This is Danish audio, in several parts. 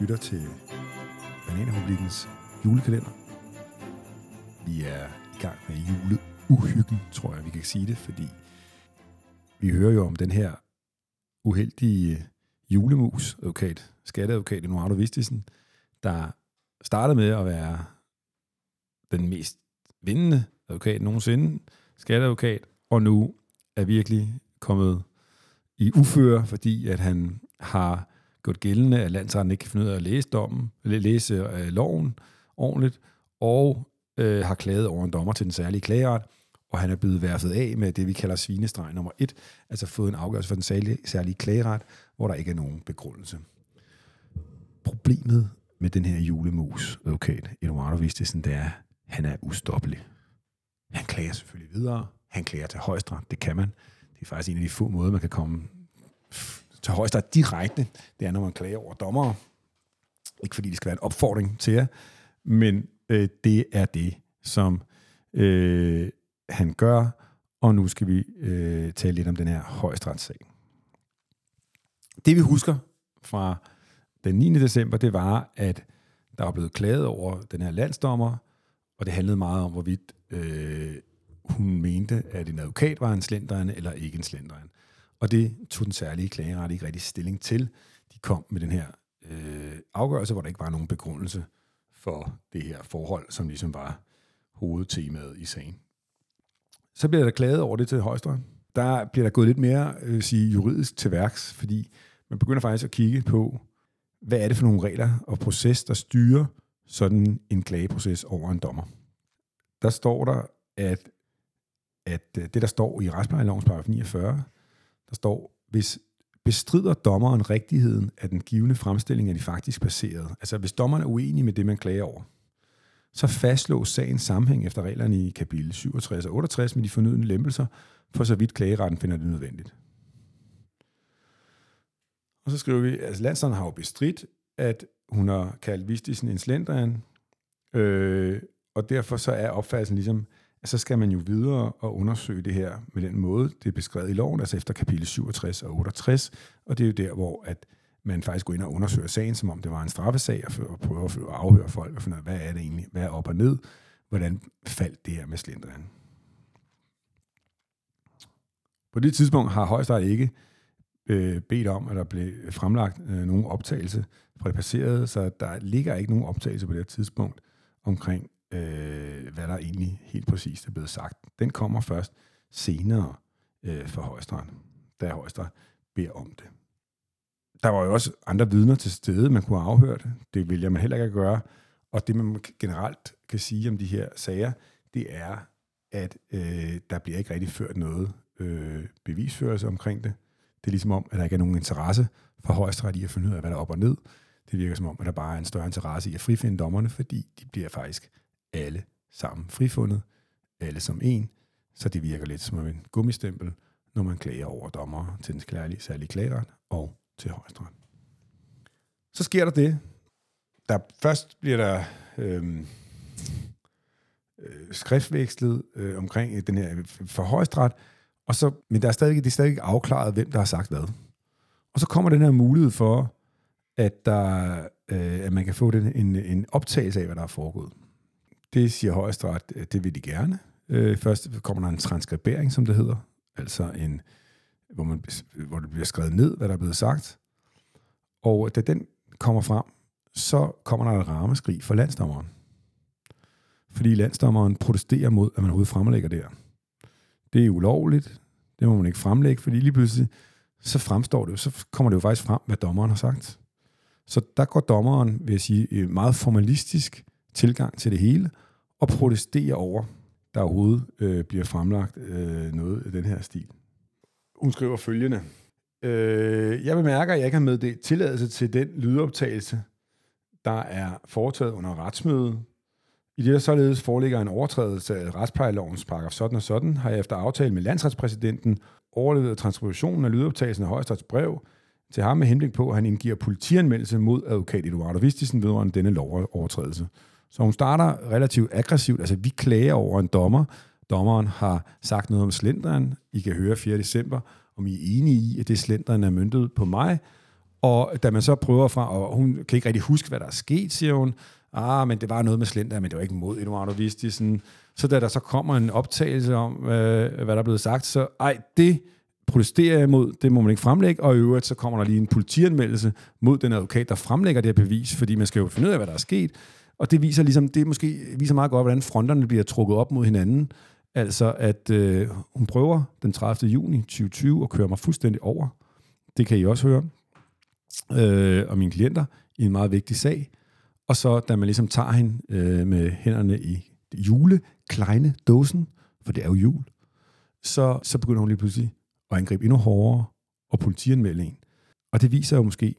lytter til Bananrepublikens julekalender. Vi er i gang med juleuhyggen, tror jeg, vi kan sige det, fordi vi hører jo om den her uheldige julemus, advokat, skatteadvokat Eduardo Vistisen, der startede med at være den mest vindende advokat nogensinde, skatteadvokat, og nu er virkelig kommet i uføre, fordi at han har gjort gældende, at landsretten ikke kan finde ud af at læse, dommen, læse øh, loven ordentligt, og øh, har klaget over en dommer til den særlige klageret, og han er blevet værfet af med det, vi kalder svinestreg nummer et, altså fået en afgørelse for den særlige, særlige klageret, hvor der ikke er nogen begrundelse. Problemet med den her julemus, advokat Eduardo Vistesen, det er, at han er ustoppelig. Han klager selvfølgelig videre, han klager til højesteret, det kan man. Det er faktisk en af de få måder, man kan komme til højesteret direkte. Det er, når man klager over dommere. Ikke fordi det skal være en opfordring til jer, men øh, det er det, som øh, han gør, og nu skal vi øh, tale lidt om den her højesteretssag. Det vi husker fra den 9. december, det var, at der var blevet klaget over den her landsdommer, og det handlede meget om, hvorvidt øh, hun mente, at en advokat var en slenderen eller ikke en slenderen. Og det tog den særlige klageret ikke rigtig stilling til. De kom med den her øh, afgørelse, hvor der ikke var nogen begrundelse for det her forhold, som ligesom var hovedtemaet i sagen. Så bliver der klaget over det til højesteret. Der bliver der gået lidt mere øh, sige, juridisk til værks, fordi man begynder faktisk at kigge på, hvad er det for nogle regler og proces, der styrer sådan en klageproces over en dommer. Der står der, at, at øh, det, der står i retsplejelovens paragraf 49, der står, hvis bestrider dommeren rigtigheden af den givende fremstilling af de faktisk baserede. Altså hvis dommeren er uenig med det, man klager over, så fastslås sagens sammenhæng efter reglerne i kapitel 67 og 68 med de fornødne lempelser, for så vidt klageretten finder det nødvendigt. Og så skriver vi, at altså landsdagen har jo bestridt, at hun har kaldt Vistisen en slendrian, øh, og derfor så er opfattelsen ligesom, at så skal man jo videre og undersøge det her med den måde, det er beskrevet i loven, altså efter kapitel 67 og 68, og det er jo der, hvor at man faktisk går ind og undersøger sagen, som om det var en straffesag, og prøver at afhøre folk og finde ud af, hvad er det egentlig, hvad er op og ned, hvordan faldt det her med slendrian. På det tidspunkt har højesteret ikke øh, bedt om, at der blev fremlagt øh, nogen optagelse fra det passerede, så der ligger ikke nogen optagelse på det tidspunkt omkring, øh, hvad der egentlig helt præcist er blevet sagt. Den kommer først senere øh, for højesteret, da højesteret beder om det. Der var jo også andre vidner til stede, man kunne have afhørt. Det vil man heller ikke gøre. Og det, man generelt kan sige om de her sager, det er, at øh, der bliver ikke rigtig ført noget øh, bevisførelse omkring det. Det er ligesom om, at der ikke er nogen interesse for højesteret i at finde ud af, hvad der er op og ned. Det virker som om, at der bare er en større interesse i at frifinde dommerne, fordi de bliver faktisk alle sammen frifundet, alle som en, så det virker lidt som en gummistempel, når man klager over dommer til den klærlige, særlige klageret og til højesteret. Så sker der det. Der først bliver der øhm, øh, skriftvekslet øh, omkring øh, den her øh, for højesteret, og så, men der er stadig, det er stadig ikke afklaret, hvem der har sagt hvad. Og så kommer den her mulighed for, at, der, øh, at man kan få den, en, en optagelse af, hvad der er foregået. Det siger højesteret, at det vil de gerne. Øh, først kommer der en transkribering, som det hedder, altså en, hvor, man, hvor det bliver skrevet ned, hvad der er blevet sagt. Og da den kommer frem, så kommer der et rammeskrig for landsdommeren. Fordi landsdommeren protesterer mod, at man overhovedet fremlægger det her. Det er ulovligt, det må man ikke fremlægge, fordi lige pludselig, så fremstår det så kommer det jo faktisk frem, hvad dommeren har sagt. Så der går dommeren, vil jeg sige, meget formalistisk tilgang til det hele, og protestere over, der overhovedet øh, bliver fremlagt øh, noget i den her stil. Hun skriver følgende. Øh, jeg bemærker, at jeg ikke har meddelt tilladelse til den lydoptagelse, der er foretaget under retsmødet. I det der således foreligger en overtrædelse af retsplejelovens paragraf sådan og sådan, har jeg efter aftale med landsretspræsidenten overlevet transkriptionen af lydoptagelsen af højesterets brev til ham med henblik på, at han indgiver politianmeldelse mod advokat Eduardo Vistisen vedrørende denne lovovertrædelse. Så hun starter relativt aggressivt. Altså, vi klager over en dommer. Dommeren har sagt noget om slenderen. I kan høre 4. december, om I er enige i, at det slenderen er myndet på mig. Og da man så prøver fra, og hun kan ikke rigtig huske, hvad der er sket, siger hun. Ah, men det var noget med slenderen, men det var ikke mod Eduardo Vistisen. Så da der så kommer en optagelse om, øh, hvad der er blevet sagt, så ej, det protesterer jeg imod, det må man ikke fremlægge, og i øvrigt så kommer der lige en politianmeldelse mod den advokat, der fremlægger det her bevis, fordi man skal jo finde ud af, hvad der er sket, og det viser ligesom, det måske viser meget godt, hvordan fronterne bliver trukket op mod hinanden, altså at øh, hun prøver den 30. juni 2020 at køre mig fuldstændig over, det kan I også høre, øh, og mine klienter, i en meget vigtig sag, og så da man ligesom tager hende øh, med hænderne i jule, kleine dåsen, for det er jo jul, så, så begynder hun lige pludselig at angribe endnu hårdere og politianmelde en. Og det viser jo måske,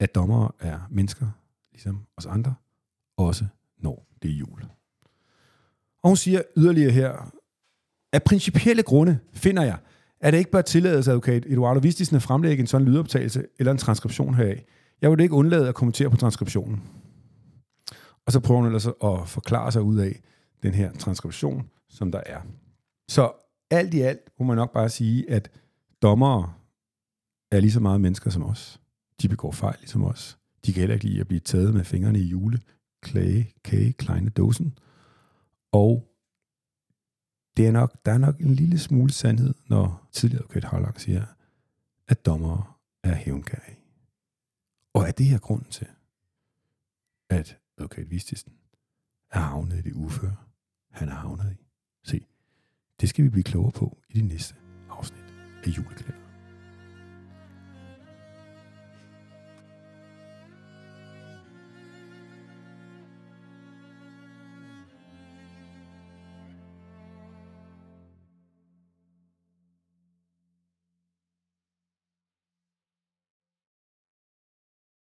at dommere er mennesker, ligesom os andre, også når det er jul. Og hun siger yderligere her, af principielle grunde finder jeg, at det ikke bør tillades advokat Eduardo Vistisen at fremlægge en sådan lydoptagelse eller en transkription heraf. Jeg vil ikke undlade at kommentere på transkriptionen. Og så prøver hun ellers at forklare sig ud af den her transkription, som der er. Så alt i alt må man nok bare sige, at dommere er lige så meget mennesker som os. De begår fejl ligesom os. De kan heller ikke lide at blive taget med fingrene i jule, Clay K. kleine Dosen. Og det er nok, der er nok en lille smule sandhed, når tidligere advokat Harlang siger, at dommere er hævngærige. Og er det her grunden til, at advokat Vistisen er havnet i det uføre, han er havnet i? Se, det skal vi blive klogere på i det næste afsnit af julekalender.